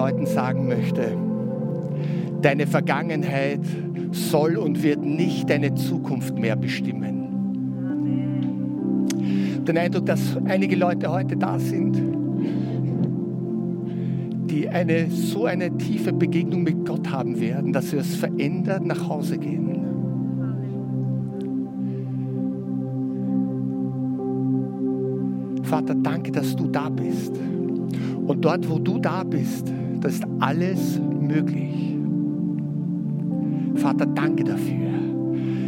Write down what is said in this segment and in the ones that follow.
Leuten sagen möchte, deine Vergangenheit soll und wird nicht deine Zukunft mehr bestimmen. Den Eindruck, dass einige Leute heute da sind, die eine so eine tiefe Begegnung mit Gott haben werden, dass sie es verändert nach Hause gehen. Vater, danke, dass du da bist. Und dort, wo du da bist, da ist alles möglich. Vater, danke dafür.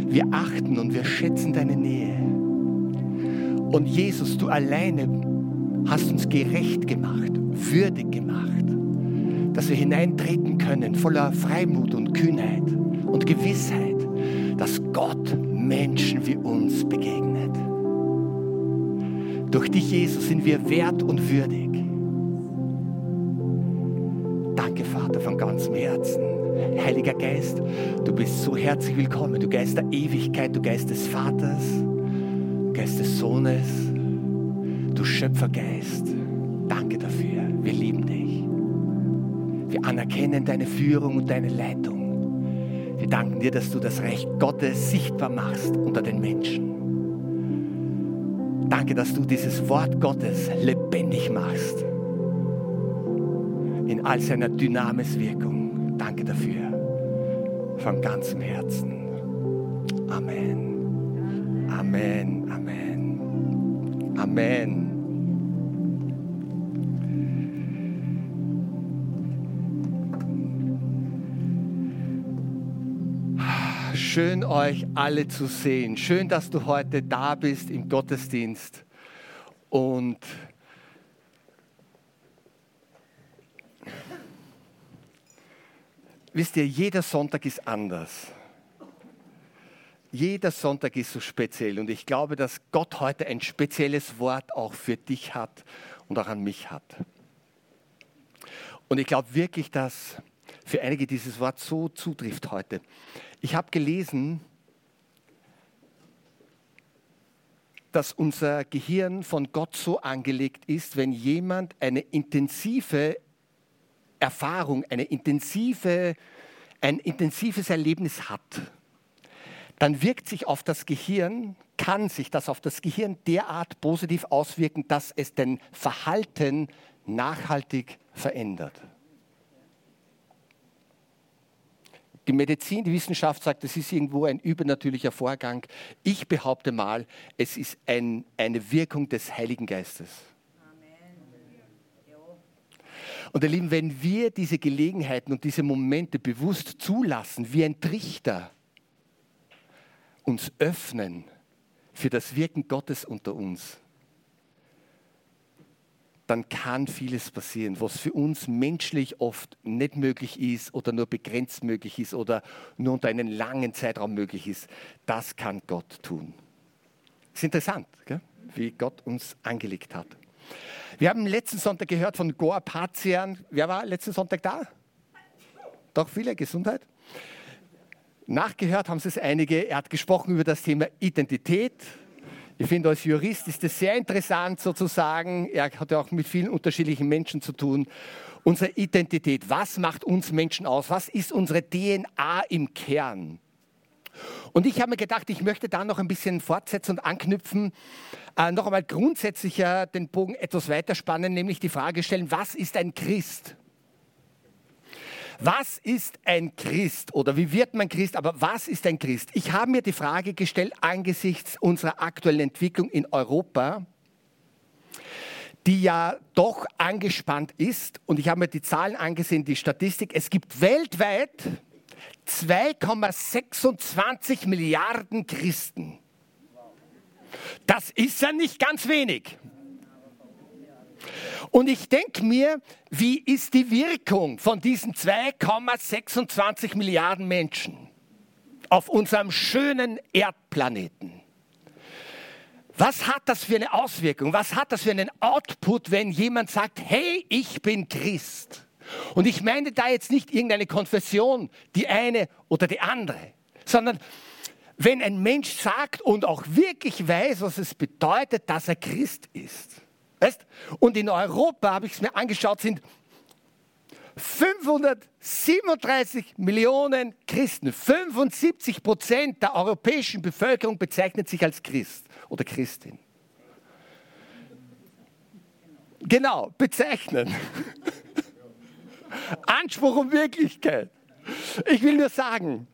Wir achten und wir schätzen deine Nähe. Und Jesus, du alleine hast uns gerecht gemacht, würdig gemacht, dass wir hineintreten können voller Freimut und Kühnheit und Gewissheit, dass Gott Menschen wie uns begegnet. Durch dich, Jesus, sind wir wert und würdig. Ganzem Herzen. Heiliger Geist, du bist so herzlich willkommen. Du Geist der Ewigkeit, du Geist des Vaters, Geist des Sohnes, du Schöpfergeist. Danke dafür. Wir lieben dich. Wir anerkennen deine Führung und deine Leitung. Wir danken dir, dass du das Recht Gottes sichtbar machst unter den Menschen. Danke, dass du dieses Wort Gottes lebendig machst. In all seiner Dynamiswirkung. Danke dafür. Von ganzem Herzen. Amen. Amen. Amen. Amen. Schön euch alle zu sehen. Schön, dass du heute da bist im Gottesdienst. Und wisst ihr, jeder Sonntag ist anders. Jeder Sonntag ist so speziell. Und ich glaube, dass Gott heute ein spezielles Wort auch für dich hat und auch an mich hat. Und ich glaube wirklich, dass für einige dieses Wort so zutrifft heute. Ich habe gelesen, dass unser Gehirn von Gott so angelegt ist, wenn jemand eine intensive Erfahrung, eine intensive, ein intensives Erlebnis hat, dann wirkt sich auf das Gehirn, kann sich das auf das Gehirn derart positiv auswirken, dass es den Verhalten nachhaltig verändert. Die Medizin, die Wissenschaft sagt, es ist irgendwo ein übernatürlicher Vorgang. Ich behaupte mal, es ist ein, eine Wirkung des Heiligen Geistes. Und ihr Lieben, wenn wir diese Gelegenheiten und diese Momente bewusst zulassen, wie ein Trichter, uns öffnen für das Wirken Gottes unter uns, dann kann vieles passieren, was für uns menschlich oft nicht möglich ist oder nur begrenzt möglich ist oder nur unter einem langen Zeitraum möglich ist. Das kann Gott tun. Das ist interessant, gell? wie Gott uns angelegt hat. Wir haben letzten Sonntag gehört von Goa Pazian. Wer war letzten Sonntag da? Doch viele, Gesundheit. Nachgehört haben es einige. Er hat gesprochen über das Thema Identität, ich finde, als Jurist ist es sehr interessant sozusagen. Er hat ja auch mit vielen unterschiedlichen Menschen zu tun. Unsere Identität, was macht uns Menschen aus? Was ist unsere DNA im Kern? Und ich habe mir gedacht, ich möchte da noch ein bisschen fortsetzen und anknüpfen, äh, noch einmal grundsätzlicher den Bogen etwas weiterspannen, nämlich die Frage stellen, was ist ein Christ? Was ist ein Christ oder wie wird man Christ? Aber was ist ein Christ? Ich habe mir die Frage gestellt angesichts unserer aktuellen Entwicklung in Europa, die ja doch angespannt ist. Und ich habe mir die Zahlen angesehen, die Statistik. Es gibt weltweit 2,26 Milliarden Christen. Das ist ja nicht ganz wenig. Und ich denke mir, wie ist die Wirkung von diesen 2,26 Milliarden Menschen auf unserem schönen Erdplaneten? Was hat das für eine Auswirkung? Was hat das für einen Output, wenn jemand sagt, hey, ich bin Christ? Und ich meine da jetzt nicht irgendeine Konfession, die eine oder die andere, sondern wenn ein Mensch sagt und auch wirklich weiß, was es bedeutet, dass er Christ ist. Weißt? Und in Europa, habe ich es mir angeschaut, sind 537 Millionen Christen. 75 Prozent der europäischen Bevölkerung bezeichnet sich als Christ oder Christin. Genau, bezeichnen. Anspruch und Wirklichkeit. Ich will nur sagen,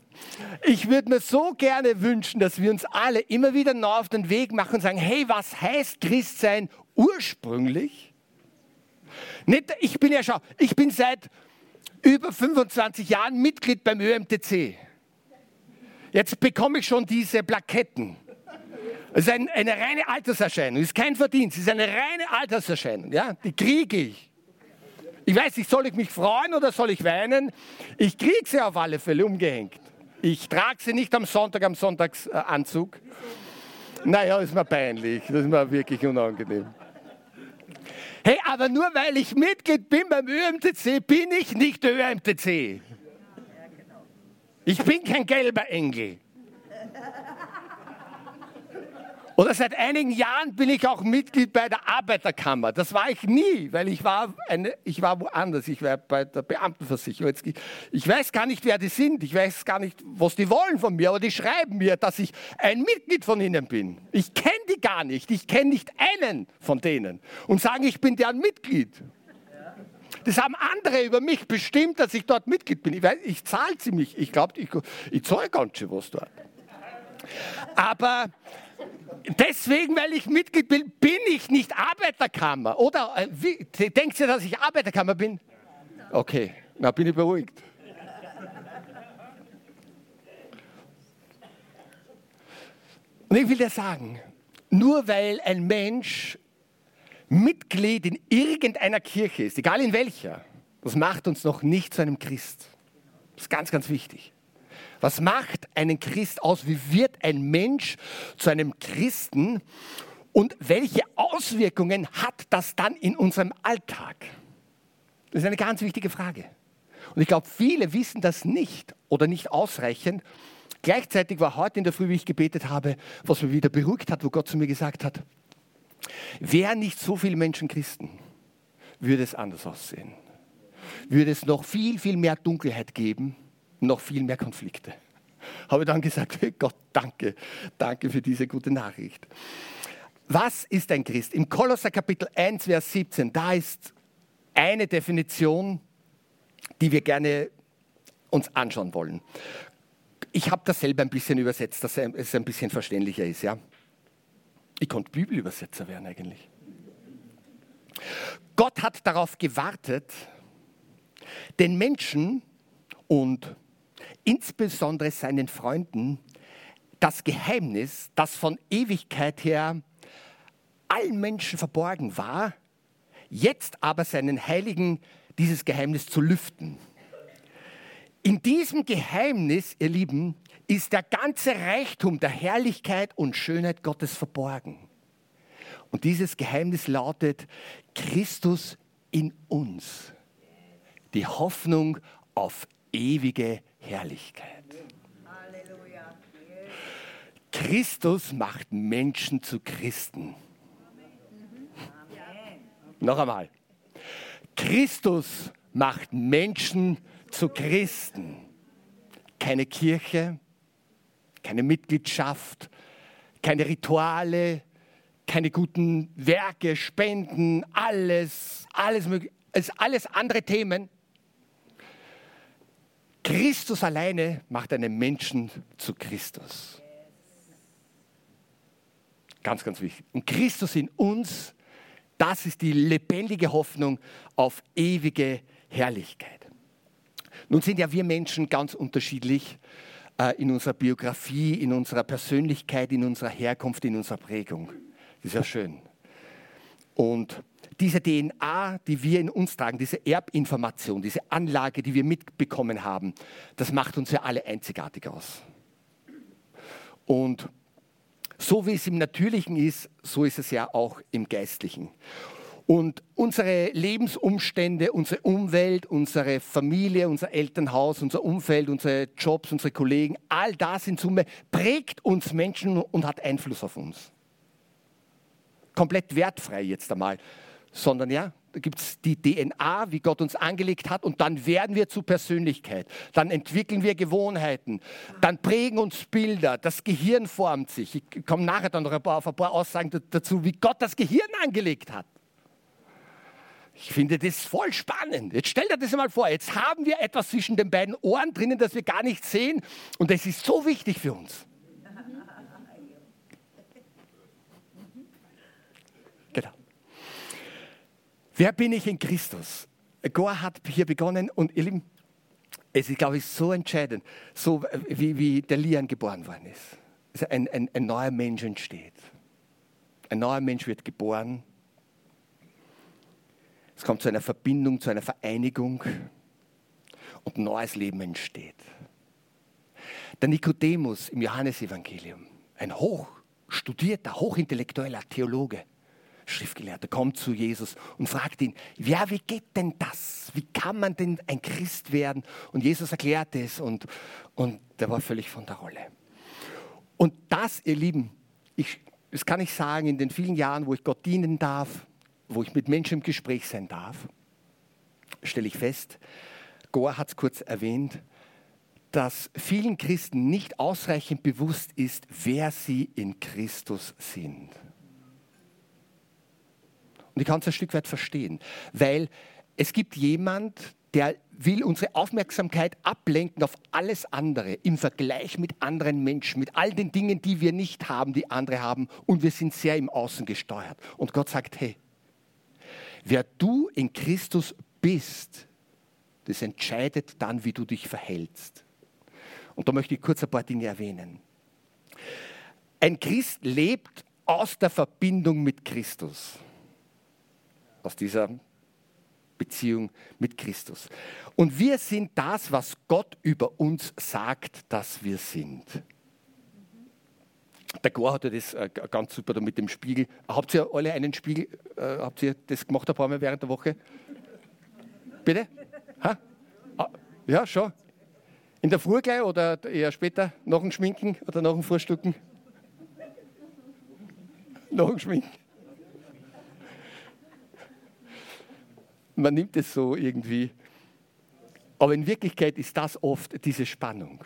ich würde mir so gerne wünschen, dass wir uns alle immer wieder neu auf den Weg machen und sagen, hey, was heißt Christsein ursprünglich? Nicht, ich bin ja schon, ich bin seit über 25 Jahren Mitglied beim ÖMTC. Jetzt bekomme ich schon diese Plaketten. Es ist ein, eine reine Alterserscheinung, es ist kein Verdienst, es ist eine reine Alterserscheinung. Ja? Die kriege ich. Ich weiß nicht, soll ich mich freuen oder soll ich weinen? Ich kriege sie auf alle Fälle umgehängt. Ich trage sie nicht am Sonntag, am Sonntagsanzug. Naja, ist mir peinlich, das ist mir wirklich unangenehm. Hey, aber nur weil ich Mitglied bin beim ÖMTC, bin ich nicht der ÖMTC. Ich bin kein gelber Engel. Oder seit einigen Jahren bin ich auch Mitglied bei der Arbeiterkammer. Das war ich nie, weil ich war, eine, ich war woanders. Ich war bei der Beamtenversicherung. Ich weiß gar nicht, wer die sind. Ich weiß gar nicht, was die wollen von mir. Aber die schreiben mir, dass ich ein Mitglied von ihnen bin. Ich kenne die gar nicht. Ich kenne nicht einen von denen. Und sagen, ich bin deren Mitglied. Das haben andere über mich bestimmt, dass ich dort Mitglied bin. Ich, ich zahle ziemlich. Ich glaube, ich, ich zahle ganz schön was dort. Aber deswegen, weil ich Mitglied bin, bin ich nicht Arbeiterkammer. Oder äh, wie, denkt ihr, dass ich Arbeiterkammer bin? Okay, na bin ich beruhigt. Und ich will dir sagen, nur weil ein Mensch Mitglied in irgendeiner Kirche ist, egal in welcher, das macht uns noch nicht zu einem Christ. Das ist ganz, ganz wichtig. Was macht einen Christ aus? Wie wird ein Mensch zu einem Christen? Und welche Auswirkungen hat das dann in unserem Alltag? Das ist eine ganz wichtige Frage. Und ich glaube, viele wissen das nicht oder nicht ausreichend. Gleichzeitig war heute in der Früh, wie ich gebetet habe, was mir wieder beruhigt hat, wo Gott zu mir gesagt hat, wären nicht so viele Menschen Christen, würde es anders aussehen. Würde es noch viel, viel mehr Dunkelheit geben noch viel mehr Konflikte. Habe dann gesagt, Gott, danke, danke für diese gute Nachricht. Was ist ein Christ? Im Kolosser Kapitel 1, Vers 17, da ist eine Definition, die wir gerne uns anschauen wollen. Ich habe das selber ein bisschen übersetzt, dass es ein bisschen verständlicher ist. Ja? Ich konnte Bibelübersetzer werden eigentlich. Gott hat darauf gewartet, den Menschen und insbesondere seinen Freunden das Geheimnis, das von Ewigkeit her allen Menschen verborgen war, jetzt aber seinen Heiligen dieses Geheimnis zu lüften. In diesem Geheimnis, ihr Lieben, ist der ganze Reichtum der Herrlichkeit und Schönheit Gottes verborgen. Und dieses Geheimnis lautet Christus in uns, die Hoffnung auf ewige Herrlichkeit. Halleluja. Christus macht Menschen zu Christen. Noch einmal. Christus macht Menschen zu Christen. Keine Kirche, keine Mitgliedschaft, keine Rituale, keine guten Werke, Spenden, alles, alles mögliche, alles andere Themen. Christus alleine macht einen Menschen zu Christus. Ganz, ganz wichtig. Und Christus in uns, das ist die lebendige Hoffnung auf ewige Herrlichkeit. Nun sind ja wir Menschen ganz unterschiedlich äh, in unserer Biografie, in unserer Persönlichkeit, in unserer Herkunft, in unserer Prägung. Das ist ja schön. Und diese DNA, die wir in uns tragen, diese Erbinformation, diese Anlage, die wir mitbekommen haben, das macht uns ja alle einzigartig aus. Und so wie es im Natürlichen ist, so ist es ja auch im Geistlichen. Und unsere Lebensumstände, unsere Umwelt, unsere Familie, unser Elternhaus, unser Umfeld, unsere Jobs, unsere Kollegen, all das in Summe prägt uns Menschen und hat Einfluss auf uns. Komplett wertfrei jetzt einmal, sondern ja, da gibt es die DNA, wie Gott uns angelegt hat, und dann werden wir zu Persönlichkeit. Dann entwickeln wir Gewohnheiten. Dann prägen uns Bilder. Das Gehirn formt sich. Ich komme nachher dann noch auf ein paar Aussagen dazu, wie Gott das Gehirn angelegt hat. Ich finde das voll spannend. Jetzt stell dir das mal vor. Jetzt haben wir etwas zwischen den beiden Ohren drinnen, das wir gar nicht sehen. Und das ist so wichtig für uns. Wer bin ich in Christus? Goa hat hier begonnen und ihr Lieben, es ist, glaube ich, so entscheidend, so wie, wie der Lian geboren worden ist. Also ein, ein, ein neuer Mensch entsteht. Ein neuer Mensch wird geboren es kommt zu einer Verbindung, zu einer Vereinigung und neues Leben entsteht. Der Nikodemus im Johannesevangelium, ein hochstudierter, hochintellektueller Theologe, Schriftgelehrter, kommt zu Jesus und fragt ihn, ja, wie geht denn das? Wie kann man denn ein Christ werden? Und Jesus erklärt es und, und der war völlig von der Rolle. Und das, ihr Lieben, ich, das kann ich sagen, in den vielen Jahren, wo ich Gott dienen darf, wo ich mit Menschen im Gespräch sein darf, stelle ich fest, Goa hat es kurz erwähnt, dass vielen Christen nicht ausreichend bewusst ist, wer sie in Christus sind. Und ich kann es ein Stück weit verstehen, weil es gibt jemand, der will unsere Aufmerksamkeit ablenken auf alles andere im Vergleich mit anderen Menschen, mit all den Dingen, die wir nicht haben, die andere haben. Und wir sind sehr im Außen gesteuert. Und Gott sagt, hey, Wer du in Christus bist, das entscheidet dann, wie du dich verhältst. Und da möchte ich kurz ein paar Dinge erwähnen. Ein Christ lebt aus der Verbindung mit Christus. Aus dieser Beziehung mit Christus. Und wir sind das, was Gott über uns sagt, dass wir sind. Der Gore hatte das äh, ganz super da mit dem Spiegel. Habt ihr alle einen Spiegel? Äh, habt ihr das gemacht ein paar Mal während der Woche? Bitte? Ha? Ah, ja, schon. In der Früh gleich oder eher später? Nach dem Schminken oder nach dem Frühstücken? nach dem Schminken. Man nimmt es so irgendwie. Aber in Wirklichkeit ist das oft diese Spannung.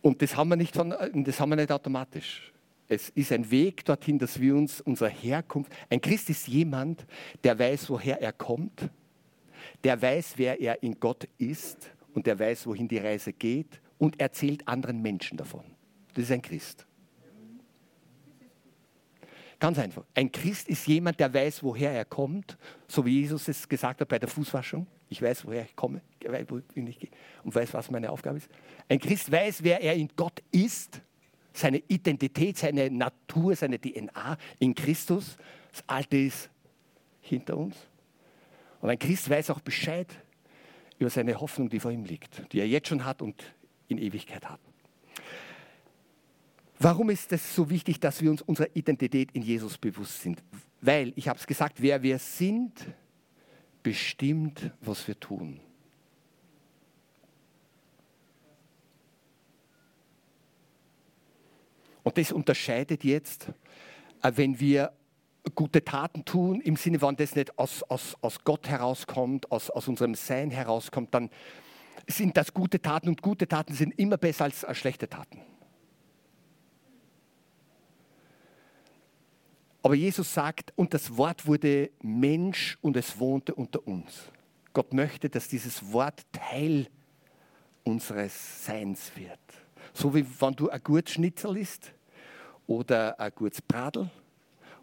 Und das haben wir nicht, von, das haben wir nicht automatisch. Es ist ein Weg dorthin, dass wir uns unserer Herkunft. Ein Christ ist jemand, der weiß, woher er kommt, der weiß, wer er in Gott ist und der weiß, wohin die Reise geht und erzählt anderen Menschen davon. Das ist ein Christ. Ganz einfach. Ein Christ ist jemand, der weiß, woher er kommt, so wie Jesus es gesagt hat bei der Fußwaschung. Ich weiß, woher ich komme, und weiß, was meine Aufgabe ist. Ein Christ weiß, wer er in Gott ist, seine Identität, seine Natur, seine DNA in Christus. Das Alte ist hinter uns. Und ein Christ weiß auch Bescheid über seine Hoffnung, die vor ihm liegt, die er jetzt schon hat und in Ewigkeit hat. Warum ist es so wichtig, dass wir uns unserer Identität in Jesus bewusst sind? Weil, ich habe es gesagt, wer wir sind, bestimmt, was wir tun. Und das unterscheidet jetzt, äh, wenn wir gute Taten tun, im Sinne, wenn das nicht aus, aus, aus Gott herauskommt, aus, aus unserem Sein herauskommt, dann sind das gute Taten und gute Taten sind immer besser als, als schlechte Taten. Aber Jesus sagt, und das Wort wurde Mensch und es wohnte unter uns. Gott möchte, dass dieses Wort Teil unseres Seins wird. So wie wenn du ein gutes Schnitzel isst oder ein gutes Bradel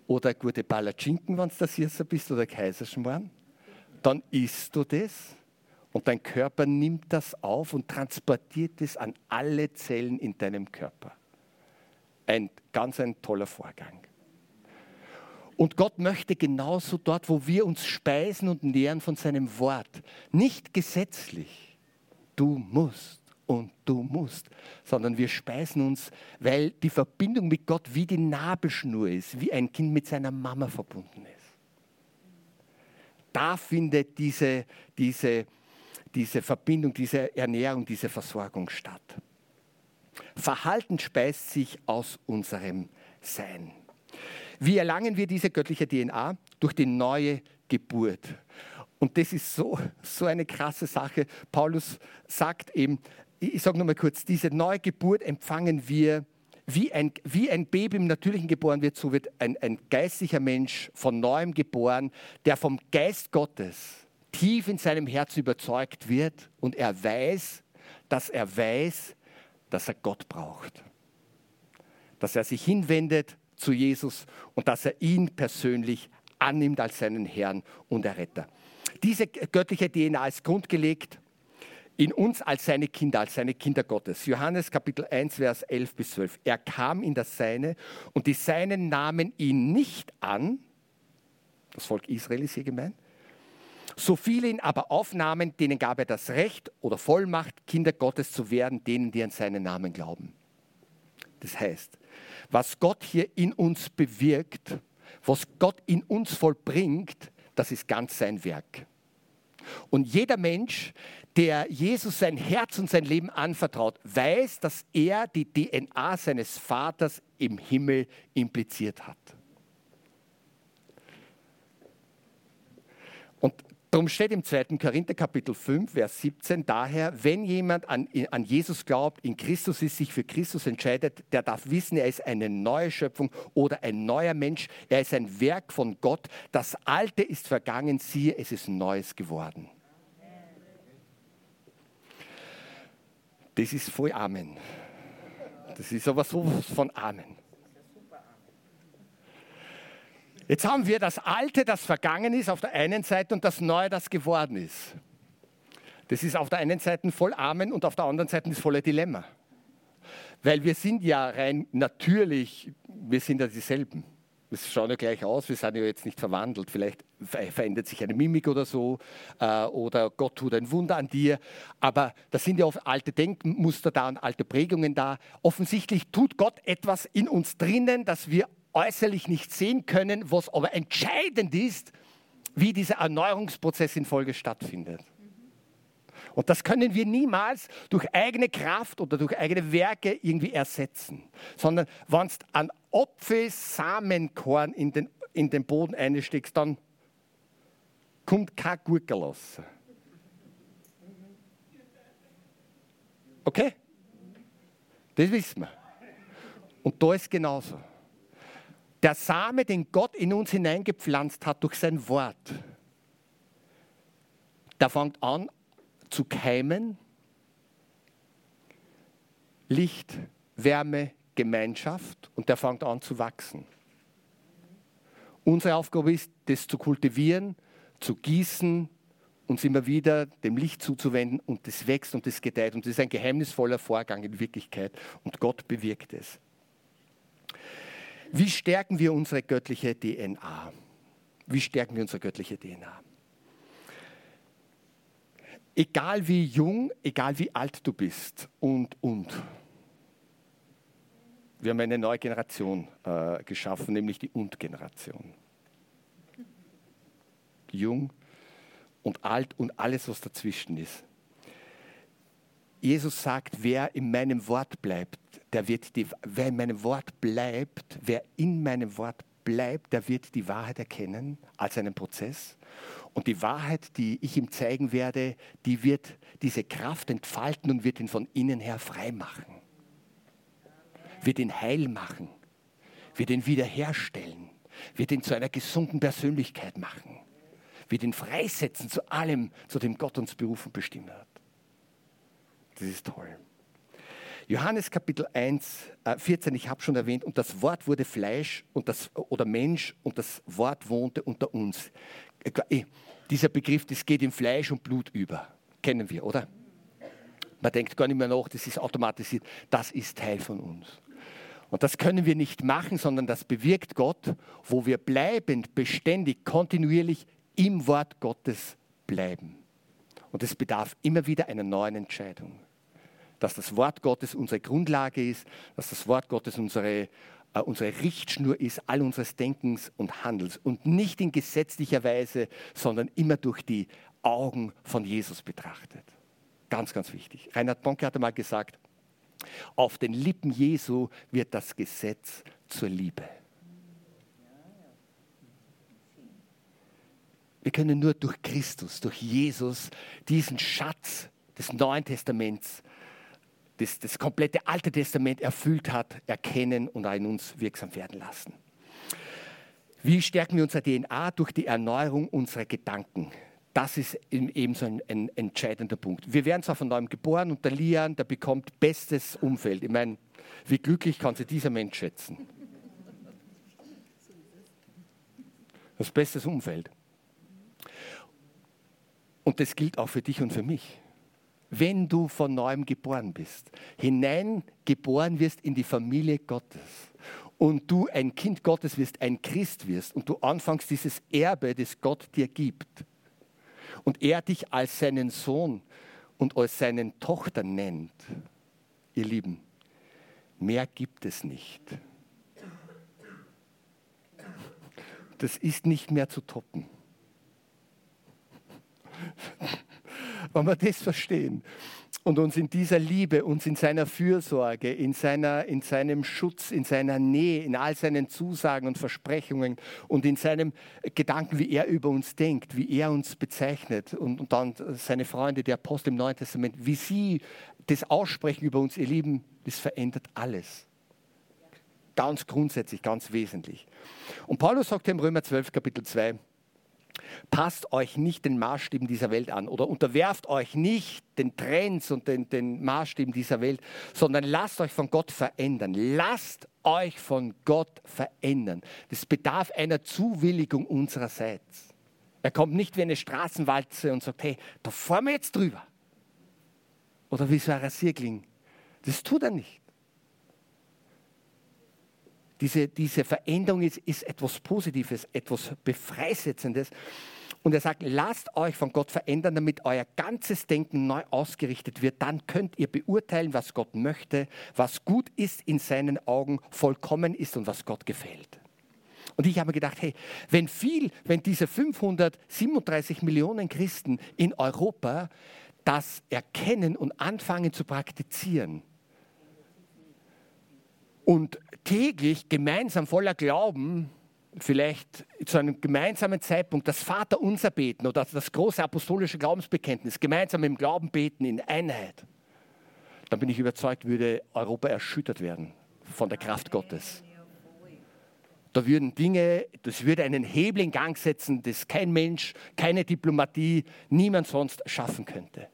oder eine gute Palatschinken, wenn du das hier so bist, oder Kaiserschmarrn, dann isst du das und dein Körper nimmt das auf und transportiert es an alle Zellen in deinem Körper. Ein ganz ein toller Vorgang. Und Gott möchte genauso dort, wo wir uns speisen und nähren von seinem Wort, nicht gesetzlich, du musst und du musst, sondern wir speisen uns, weil die Verbindung mit Gott wie die Nabelschnur ist, wie ein Kind mit seiner Mama verbunden ist. Da findet diese, diese, diese Verbindung, diese Ernährung, diese Versorgung statt. Verhalten speist sich aus unserem Sein. Wie erlangen wir diese göttliche DNA? Durch die neue Geburt. Und das ist so, so eine krasse Sache. Paulus sagt eben, ich sage nochmal kurz, diese neue Geburt empfangen wir wie ein, wie ein Baby im Natürlichen geboren wird, so wird ein, ein geistlicher Mensch von neuem geboren, der vom Geist Gottes tief in seinem Herzen überzeugt wird und er weiß, dass er weiß, dass er Gott braucht. Dass er sich hinwendet zu Jesus und dass er ihn persönlich annimmt als seinen Herrn und Erretter. Diese göttliche DNA ist grundgelegt in uns als seine Kinder, als seine Kinder Gottes. Johannes Kapitel 1, Vers 11 bis 12. Er kam in das Seine und die Seinen nahmen ihn nicht an. Das Volk Israel ist hier gemeint. So viele ihn aber aufnahmen, denen gab er das Recht oder Vollmacht, Kinder Gottes zu werden, denen, die an seinen Namen glauben. Das heißt, was Gott hier in uns bewirkt, was Gott in uns vollbringt, das ist ganz sein Werk. Und jeder Mensch, der Jesus sein Herz und sein Leben anvertraut, weiß, dass er die DNA seines Vaters im Himmel impliziert hat. Und darum steht im 2. Korinther Kapitel 5, Vers 17, daher, wenn jemand an, an Jesus glaubt, in Christus ist, sich für Christus entscheidet, der darf wissen, er ist eine neue Schöpfung oder ein neuer Mensch. Er ist ein Werk von Gott. Das Alte ist vergangen, siehe, es ist Neues geworden. Das ist voll Amen. Das ist aber sowas von Amen. Jetzt haben wir das Alte, das vergangen ist, auf der einen Seite und das Neue, das geworden ist. Das ist auf der einen Seite voll Amen und auf der anderen Seite ist voller Dilemma. Weil wir sind ja rein natürlich, wir sind ja dieselben. Wir schauen ja gleich aus, wir sind ja jetzt nicht verwandelt. Vielleicht verändert sich eine Mimik oder so äh, oder Gott tut ein Wunder an dir. Aber da sind ja oft alte Denkmuster da und alte Prägungen da. Offensichtlich tut Gott etwas in uns drinnen, das wir äußerlich nicht sehen können, was aber entscheidend ist, wie dieser Erneuerungsprozess in Folge stattfindet. Und das können wir niemals durch eigene Kraft oder durch eigene Werke irgendwie ersetzen, sondern wenn du an Apfelsamenkorn in den, in den Boden einsteckst, dann kommt kein Gurkel raus. Okay? Das wissen wir. Und da ist genauso. Der Same, den Gott in uns hineingepflanzt hat durch sein Wort, der fängt an zu keimen. Licht, Wärme, Gemeinschaft und der fängt an zu wachsen. Unsere Aufgabe ist, das zu kultivieren, zu gießen, uns immer wieder dem Licht zuzuwenden und das wächst und das gedeiht. Und das ist ein geheimnisvoller Vorgang in Wirklichkeit und Gott bewirkt es. Wie stärken wir unsere göttliche DNA? Wie stärken wir unsere göttliche DNA? Egal wie jung, egal wie alt du bist und, und wir haben eine neue Generation äh, geschaffen, nämlich die Und-Generation. Jung und alt und alles, was dazwischen ist. Jesus sagt, wer in meinem Wort bleibt, der wird die, wer in meinem Wort bleibt, wer in meinem Wort bleibt, der wird die Wahrheit erkennen als einen Prozess. Und die Wahrheit, die ich ihm zeigen werde, die wird diese Kraft entfalten und wird ihn von innen her frei machen wird ihn heil machen, wird ihn wiederherstellen, wird ihn zu einer gesunden Persönlichkeit machen, wird ihn freisetzen zu allem, zu dem Gott uns berufen bestimmt hat. Das ist toll. Johannes Kapitel 1, äh 14, ich habe schon erwähnt, und das Wort wurde Fleisch und das, oder Mensch und das Wort wohnte unter uns. Äh, dieser Begriff, das geht in Fleisch und Blut über. Kennen wir, oder? Man denkt gar nicht mehr nach, das ist automatisiert. Das ist Teil von uns. Und das können wir nicht machen, sondern das bewirkt Gott, wo wir bleibend, beständig, kontinuierlich im Wort Gottes bleiben. Und es bedarf immer wieder einer neuen Entscheidung. Dass das Wort Gottes unsere Grundlage ist, dass das Wort Gottes unsere äh, unsere Richtschnur ist all unseres Denkens und Handels und nicht in gesetzlicher Weise, sondern immer durch die Augen von Jesus betrachtet. Ganz, ganz wichtig. Reinhard Bonke hat einmal gesagt, auf den Lippen Jesu wird das Gesetz zur Liebe. Wir können nur durch Christus, durch Jesus diesen Schatz des Neuen Testaments, das das komplette Alte Testament erfüllt hat, erkennen und in uns wirksam werden lassen. Wie stärken wir unsere DNA? Durch die Erneuerung unserer Gedanken. Das ist eben so ein, ein entscheidender Punkt. Wir werden zwar von neuem geboren und der Lian, der bekommt bestes Umfeld. Ich meine, wie glücklich kann sich dieser Mensch schätzen? Das bestes Umfeld. Und das gilt auch für dich und für mich. Wenn du von neuem geboren bist, hineingeboren wirst in die Familie Gottes und du ein Kind Gottes wirst, ein Christ wirst und du anfängst dieses Erbe, das Gott dir gibt und er dich als seinen Sohn und als seinen Tochter nennt, ihr Lieben, mehr gibt es nicht. Das ist nicht mehr zu toppen. Wenn wir das verstehen und uns in dieser Liebe, uns in seiner Fürsorge, in, seiner, in seinem Schutz, in seiner Nähe, in all seinen Zusagen und Versprechungen und in seinem Gedanken, wie er über uns denkt, wie er uns bezeichnet und, und dann seine Freunde, die Apostel im Neuen Testament, wie sie das aussprechen über uns, ihr Lieben, das verändert alles. Ganz grundsätzlich, ganz wesentlich. Und Paulus sagt im Römer 12, Kapitel 2, Passt euch nicht den Maßstäben dieser Welt an oder unterwerft euch nicht den Trends und den, den Maßstäben dieser Welt, sondern lasst euch von Gott verändern. Lasst euch von Gott verändern. Das bedarf einer Zuwilligung unsererseits. Er kommt nicht wie eine Straßenwalze und sagt, hey, da fahren wir jetzt drüber. Oder wie so ein Rasierkling. Das tut er nicht. Diese, diese Veränderung ist, ist etwas Positives, etwas Befreisetzendes. Und er sagt, lasst euch von Gott verändern, damit euer ganzes Denken neu ausgerichtet wird. Dann könnt ihr beurteilen, was Gott möchte, was gut ist in seinen Augen, vollkommen ist und was Gott gefällt. Und ich habe mir gedacht, hey, wenn viel, wenn diese 537 Millionen Christen in Europa das erkennen und anfangen zu praktizieren, und täglich gemeinsam voller Glauben, vielleicht zu einem gemeinsamen Zeitpunkt das Vaterunser beten oder das große apostolische Glaubensbekenntnis, gemeinsam im Glauben beten in Einheit, dann bin ich überzeugt, würde Europa erschüttert werden von der Kraft Gottes. Da würden Dinge, das würde einen Hebel in Gang setzen, das kein Mensch, keine Diplomatie, niemand sonst schaffen könnte.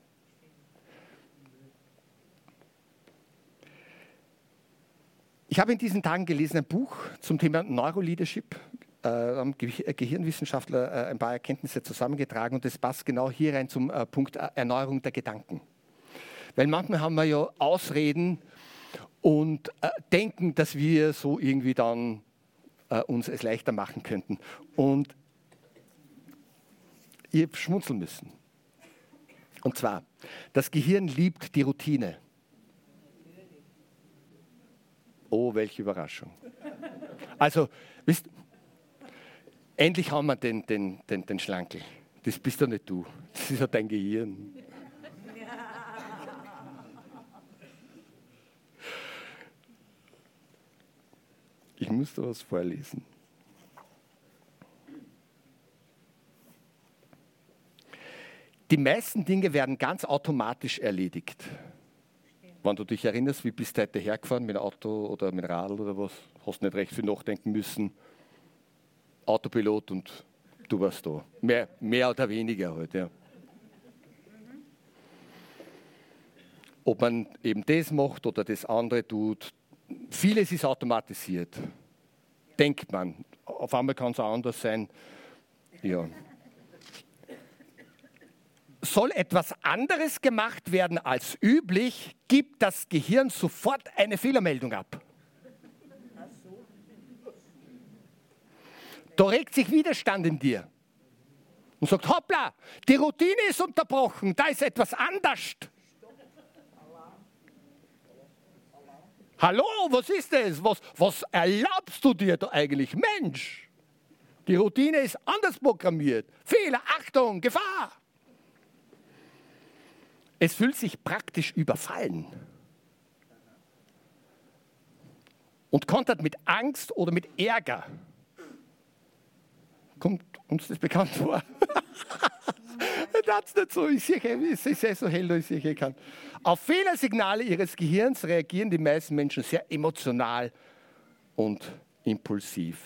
Ich habe in diesen Tagen gelesen ein Buch zum Thema Neuroleadership. Äh, haben Gehirnwissenschaftler äh, ein paar Erkenntnisse zusammengetragen und das passt genau hier rein zum äh, Punkt äh, Erneuerung der Gedanken. Weil manchmal haben wir ja Ausreden und äh, denken, dass wir so irgendwie dann äh, uns es leichter machen könnten. Und ihr schmunzeln müssen. Und zwar, das Gehirn liebt die Routine. Oh, welche Überraschung. Also, wisst, endlich haben wir den, den, den, den Schlankel. Das bist doch nicht du. Das ist ja dein Gehirn. Ich muss da was vorlesen. Die meisten Dinge werden ganz automatisch erledigt. Wenn du dich erinnerst, wie bist du heute hergefahren mit Auto oder mit Radl oder was, hast nicht recht viel nachdenken müssen. Autopilot und du warst da. Mehr, mehr oder weniger halt, ja. Ob man eben das macht oder das andere tut, vieles ist automatisiert. Denkt man. Auf einmal kann es auch anders sein. Ja soll etwas anderes gemacht werden als üblich, gibt das Gehirn sofort eine Fehlermeldung ab. Da regt sich Widerstand in dir und sagt, hoppla, die Routine ist unterbrochen, da ist etwas anders. Hallo, was ist das? Was, was erlaubst du dir da eigentlich? Mensch, die Routine ist anders programmiert. Fehler, Achtung, Gefahr. Es fühlt sich praktisch überfallen. Und kontert mit Angst oder mit Ärger. Kommt uns das bekannt vor? das nicht so. Ich sehe, so hell, dass ich kann. Auf Fehlersignale ihres Gehirns reagieren die meisten Menschen sehr emotional und impulsiv.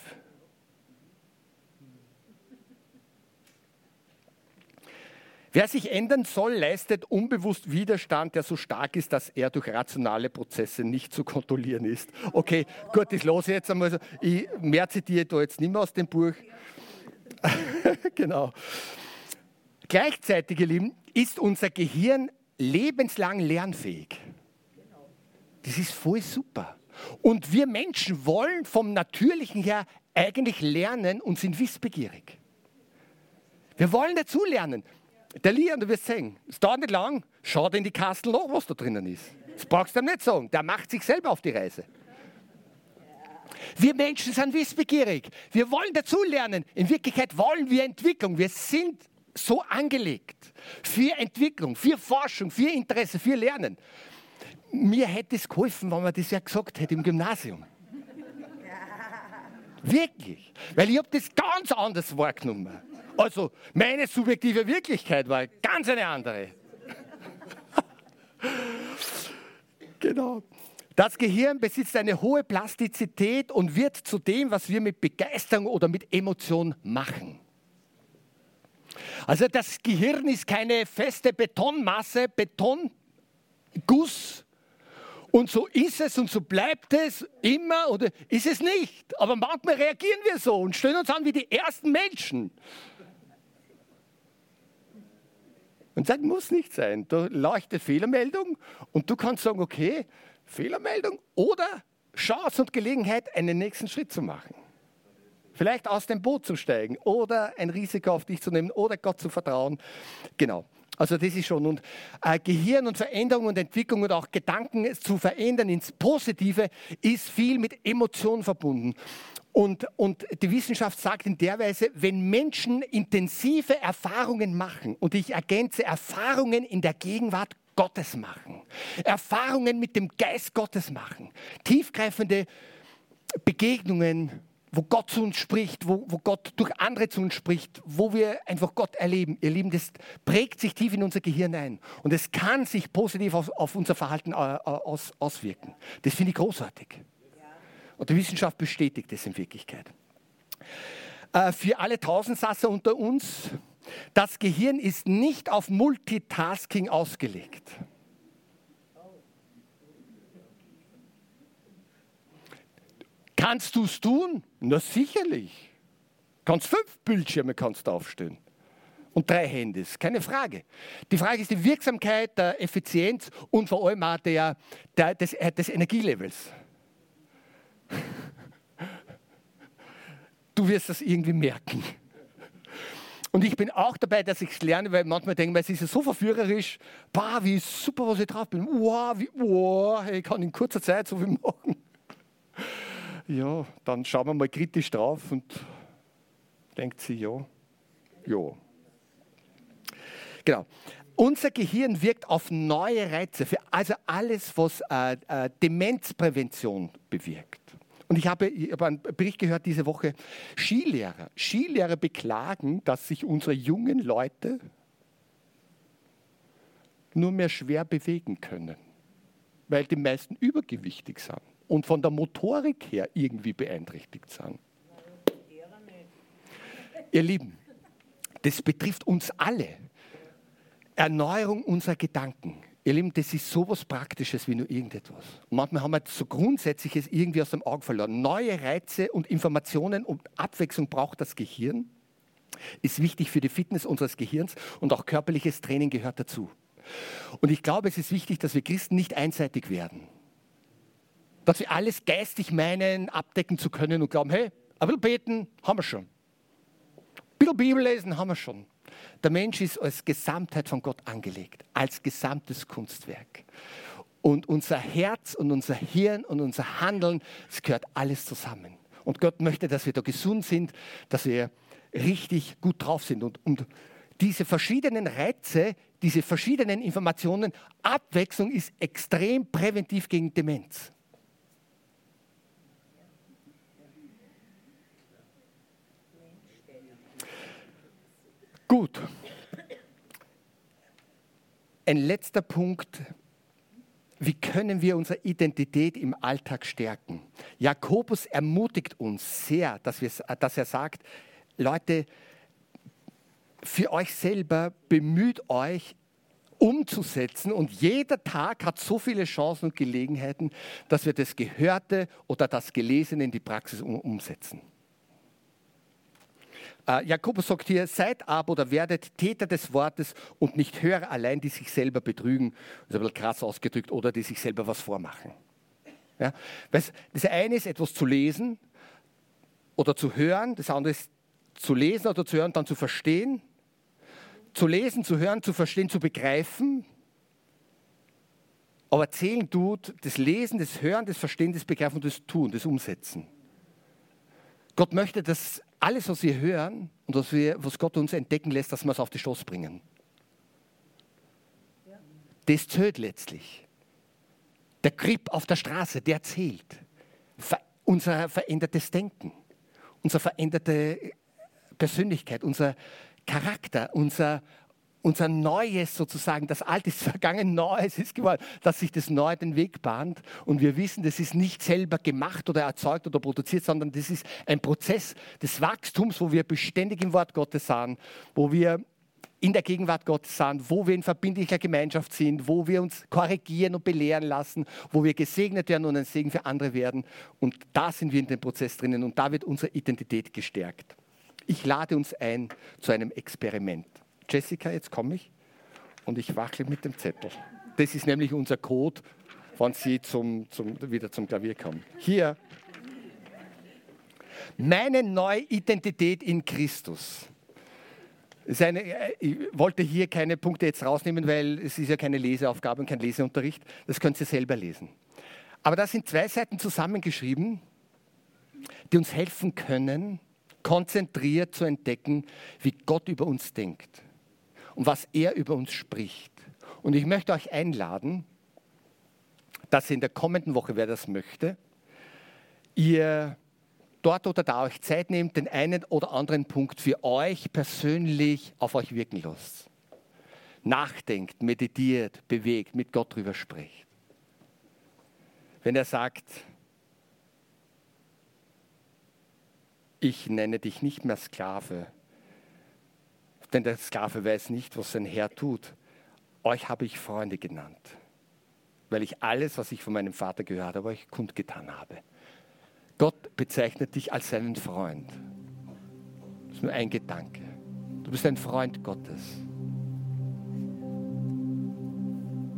Wer sich ändern soll, leistet unbewusst Widerstand, der so stark ist, dass er durch rationale Prozesse nicht zu kontrollieren ist. Okay, gut, das los jetzt einmal. Ich mehr zitiere da jetzt nicht mehr aus dem Buch. genau. Gleichzeitig, ihr Lieben, ist unser Gehirn lebenslang lernfähig. Das ist voll super. Und wir Menschen wollen vom Natürlichen her eigentlich lernen und sind wissbegierig. Wir wollen dazu lernen. Der Lian, du wirst sehen, es dauert nicht lang, schau dir in die Kastel nach, was da drinnen ist. Das brauchst du ihm nicht sagen, der macht sich selber auf die Reise. Wir Menschen sind wissbegierig. Wir wollen dazulernen. In Wirklichkeit wollen wir Entwicklung. Wir sind so angelegt für Entwicklung, für Forschung, für Interesse, für Lernen. Mir hätte es geholfen, wenn man das ja gesagt hätte im Gymnasium. Wirklich. Weil ich habe das ganz anders wahrgenommen. Also meine subjektive Wirklichkeit war ganz eine andere. genau. Das Gehirn besitzt eine hohe Plastizität und wird zu dem, was wir mit Begeisterung oder mit Emotion machen. Also das Gehirn ist keine feste Betonmasse, Betonguss. Und so ist es und so bleibt es immer oder ist es nicht. Aber manchmal reagieren wir so und stellen uns an wie die ersten Menschen. Und das muss nicht sein. Da leuchtet Fehlermeldung und du kannst sagen, okay, Fehlermeldung oder Chance und Gelegenheit, einen nächsten Schritt zu machen. Vielleicht aus dem Boot zu steigen oder ein Risiko auf dich zu nehmen oder Gott zu vertrauen. Genau. Also das ist schon. Und äh, Gehirn und Veränderung und Entwicklung und auch Gedanken zu verändern ins Positive ist viel mit Emotionen verbunden. Und, und die Wissenschaft sagt in der Weise, wenn Menschen intensive Erfahrungen machen, und ich ergänze Erfahrungen in der Gegenwart Gottes machen, Erfahrungen mit dem Geist Gottes machen, tiefgreifende Begegnungen, wo Gott zu uns spricht, wo, wo Gott durch andere zu uns spricht, wo wir einfach Gott erleben. Ihr Lieben, das prägt sich tief in unser Gehirn ein und es kann sich positiv auf, auf unser Verhalten äh, äh, aus, auswirken. Das finde ich großartig. Und die Wissenschaft bestätigt das in Wirklichkeit. Äh, für alle Tausendsasser unter uns, das Gehirn ist nicht auf Multitasking ausgelegt. Kannst du es tun? Na sicherlich. Kannst fünf Bildschirme kannst du aufstellen und drei Handys, keine Frage. Die Frage ist die Wirksamkeit, der Effizienz und vor allem auch der, der, des, äh, des Energielevels. Du wirst das irgendwie merken. Und ich bin auch dabei, dass ich es lerne, weil manchmal denke ich, es ist ja so verführerisch. Bah, wie super, was ich drauf bin. Wow, wie, wow, ich kann in kurzer Zeit so viel machen. Ja, dann schauen wir mal kritisch drauf und denkt sie, ja, ja. Genau. Unser Gehirn wirkt auf neue Reize, für also alles, was äh, äh, Demenzprävention bewirkt. Und ich habe, ich habe einen Bericht gehört diese Woche, Skilehrer. Skilehrer beklagen, dass sich unsere jungen Leute nur mehr schwer bewegen können, weil die meisten übergewichtig sind und von der Motorik her irgendwie beeinträchtigt sind. Ihr Lieben, das betrifft uns alle. Erneuerung unserer Gedanken. Ihr Lieben, das ist so was Praktisches wie nur irgendetwas. manchmal haben wir so Grundsätzliches irgendwie aus dem Auge verloren. Neue Reize und Informationen und Abwechslung braucht das Gehirn. Ist wichtig für die Fitness unseres Gehirns und auch körperliches Training gehört dazu. Und ich glaube, es ist wichtig, dass wir Christen nicht einseitig werden. Dass wir alles geistig meinen, abdecken zu können und glauben, hey, ein bisschen beten haben wir schon. Ein bisschen Bibel lesen haben wir schon. Der Mensch ist als Gesamtheit von Gott angelegt, als gesamtes Kunstwerk. und unser Herz und unser Hirn und unser Handeln, es gehört alles zusammen. Und Gott möchte, dass wir da gesund sind, dass wir richtig gut drauf sind. Und, und diese verschiedenen Reize, diese verschiedenen Informationen, Abwechslung ist extrem präventiv gegen Demenz. Gut. Ein letzter Punkt. Wie können wir unsere Identität im Alltag stärken? Jakobus ermutigt uns sehr, dass, dass er sagt, Leute, für euch selber bemüht euch, umzusetzen. Und jeder Tag hat so viele Chancen und Gelegenheiten, dass wir das Gehörte oder das Gelesene in die Praxis umsetzen. Äh, Jakobus sagt hier, seid aber oder werdet Täter des Wortes und nicht Hörer allein, die sich selber betrügen. Das ist ein bisschen krass ausgedrückt, oder die sich selber was vormachen. Ja? Das eine ist, etwas zu lesen oder zu hören. Das andere ist, zu lesen oder zu hören, dann zu verstehen. Zu lesen, zu hören, zu verstehen, zu begreifen. Aber zählen tut das Lesen, das Hören, das Verstehen, das Begreifen und das Tun, das Umsetzen. Gott möchte, dass alles, was wir hören und was, wir, was Gott uns entdecken lässt, dass wir es auf die Stoß bringen. Das zählt letztlich. Der Grip auf der Straße, der zählt. Ver unser verändertes Denken, unsere veränderte Persönlichkeit, unser Charakter, unser, unser Neues sozusagen, das Alte ist vergangen, Neues ist geworden, dass sich das Neue den Weg bahnt. Und wir wissen, das ist nicht selber gemacht oder erzeugt oder produziert, sondern das ist ein Prozess des Wachstums, wo wir beständig im Wort Gottes sind, wo wir in der Gegenwart Gottes sind, wo wir in verbindlicher Gemeinschaft sind, wo wir uns korrigieren und belehren lassen, wo wir gesegnet werden und ein Segen für andere werden. Und da sind wir in dem Prozess drinnen und da wird unsere Identität gestärkt. Ich lade uns ein zu einem Experiment. Jessica, jetzt komme ich und ich wachle mit dem Zettel. Das ist nämlich unser Code, wann Sie zum, zum, wieder zum Klavier kommen. Hier. Meine neue Identität in Christus. Eine, äh, ich wollte hier keine Punkte jetzt rausnehmen, weil es ist ja keine Leseaufgabe und kein Leseunterricht. Das können Sie selber lesen. Aber da sind zwei Seiten zusammengeschrieben, die uns helfen können, konzentriert zu entdecken, wie Gott über uns denkt und was er über uns spricht. Und ich möchte euch einladen, dass in der kommenden Woche, wer das möchte, ihr dort oder da euch Zeit nehmt, den einen oder anderen Punkt für euch persönlich auf euch wirken lasst. Nachdenkt, meditiert, bewegt, mit Gott drüber spricht. Wenn er sagt, ich nenne dich nicht mehr Sklave, denn der Sklave weiß nicht, was sein Herr tut. Euch habe ich Freunde genannt, weil ich alles, was ich von meinem Vater gehört habe, euch kundgetan habe. Gott bezeichnet dich als seinen Freund. Das ist nur ein Gedanke. Du bist ein Freund Gottes.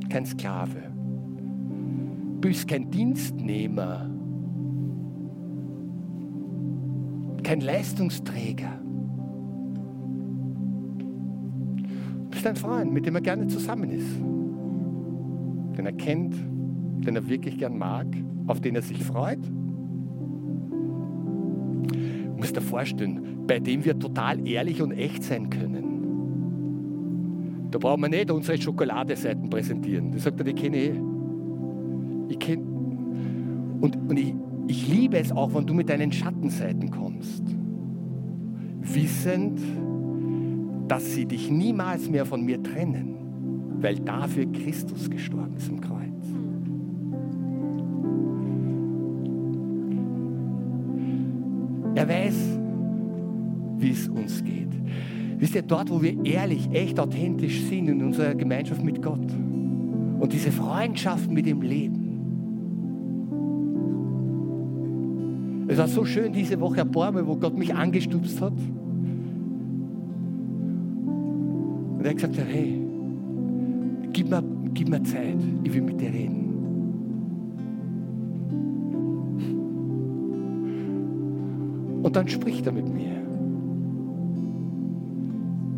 Kein Sklave. Du bist kein Dienstnehmer. Kein Leistungsträger. Du bist ein Freund, mit dem er gerne zusammen ist. Den er kennt, den er wirklich gern mag, auf den er sich freut musst dir vorstellen, bei dem wir total ehrlich und echt sein können. Da brauchen wir nicht unsere Schokoladeseiten präsentieren. Das sagt er, die kenne ich. Eh. Ich kenne. Und, und ich, ich liebe es auch, wenn du mit deinen Schattenseiten kommst. Wissend, dass sie dich niemals mehr von mir trennen, weil dafür Christus gestorben ist im Kreuz. Er weiß, wie es uns geht. Wisst ihr, dort, wo wir ehrlich, echt, authentisch sind in unserer Gemeinschaft mit Gott und diese Freundschaft mit ihm leben. Es war so schön diese Woche ein paar Mal, wo Gott mich angestupst hat. Und er hat gesagt, hey, gib mir, gib mir Zeit, ich will mit dir reden. Und dann spricht er mit mir.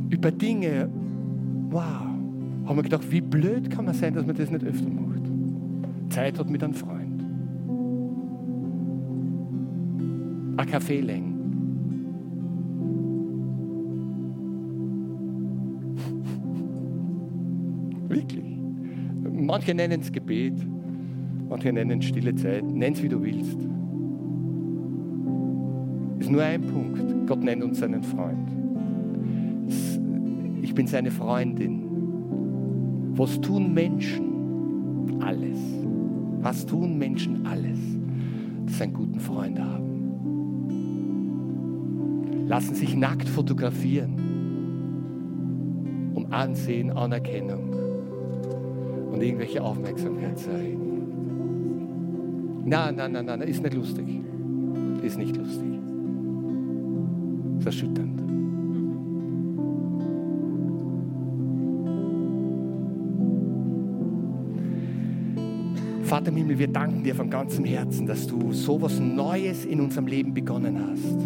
Über Dinge, wow, haben wir gedacht, wie blöd kann man sein, dass man das nicht öfter macht. Zeit hat mit einem Freund. Ein Kaffee längen. Manche nennen es Gebet, manche nennen es stille Zeit. Nenn es wie du willst. Ist nur ein Punkt. Gott nennt uns seinen Freund. Ich bin seine Freundin. Was tun Menschen? Alles. Was tun Menschen? Alles. Dass sie einen guten Freund haben. Lassen sich nackt fotografieren. Um Ansehen, Anerkennung und irgendwelche Aufmerksamkeit zu erregen. Nein, nein, nein, nein, ist nicht lustig. Ist nicht lustig. Ist erschütternd. Vater im Himmel, wir danken dir von ganzem Herzen, dass du so was Neues in unserem Leben begonnen hast.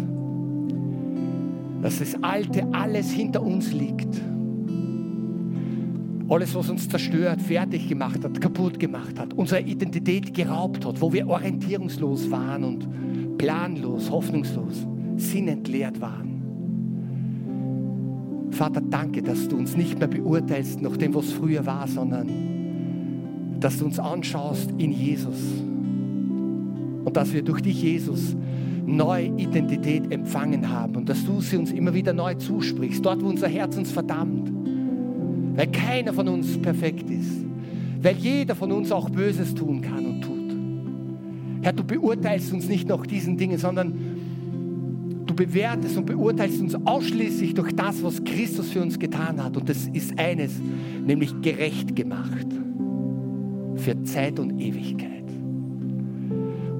Dass das Alte alles hinter uns liegt. Alles, was uns zerstört, fertig gemacht hat, kaputt gemacht hat, unsere Identität geraubt hat, wo wir orientierungslos waren und planlos, hoffnungslos, sinnentleert waren. Vater, danke, dass du uns nicht mehr beurteilst nach dem, was früher war, sondern dass du uns anschaust in Jesus und dass wir durch dich, Jesus, neue Identität empfangen haben und dass du sie uns immer wieder neu zusprichst, dort, wo unser Herz uns verdammt, weil keiner von uns perfekt ist, weil jeder von uns auch Böses tun kann und tut. Herr, du beurteilst uns nicht nach diesen Dingen, sondern du bewertest und beurteilst uns ausschließlich durch das, was Christus für uns getan hat. Und das ist eines, nämlich gerecht gemacht für Zeit und Ewigkeit.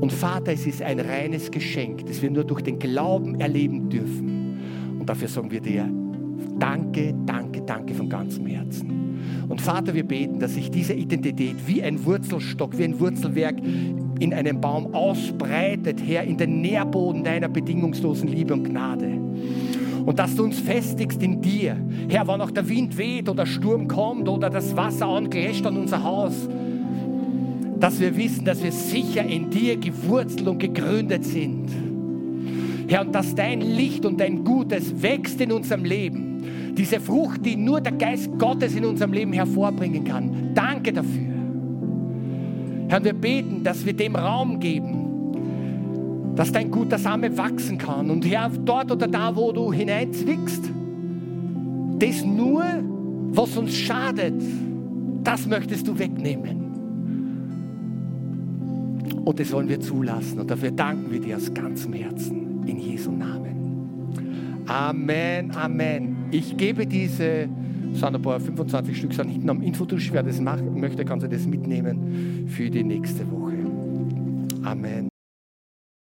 Und Vater, es ist ein reines Geschenk, das wir nur durch den Glauben erleben dürfen. Und dafür sagen wir dir, danke, danke, danke von ganzem Herzen. Und Vater, wir beten, dass sich diese Identität wie ein Wurzelstock, wie ein Wurzelwerk in einem Baum ausbreitet, Herr, in den Nährboden deiner bedingungslosen Liebe und Gnade. Und dass du uns festigst in dir. Herr, wann auch der Wind weht oder Sturm kommt oder das Wasser angläscht an unser Haus, dass wir wissen, dass wir sicher in dir gewurzelt und gegründet sind. Herr, und dass dein Licht und dein Gutes wächst in unserem Leben. Diese Frucht, die nur der Geist Gottes in unserem Leben hervorbringen kann. Danke dafür. Herr, wir beten, dass wir dem Raum geben, dass dein guter Same wachsen kann. Und Herr, dort oder da, wo du hineinzwickst, das nur, was uns schadet, das möchtest du wegnehmen. Und das wollen wir zulassen. Und dafür danken wir dir aus ganzem Herzen. In Jesu Namen. Amen, Amen. Ich gebe diese, sind ein paar 25 Stück, sind hinten am Infotusch. Wer das machen möchte, kann sie das mitnehmen für die nächste Woche. Amen.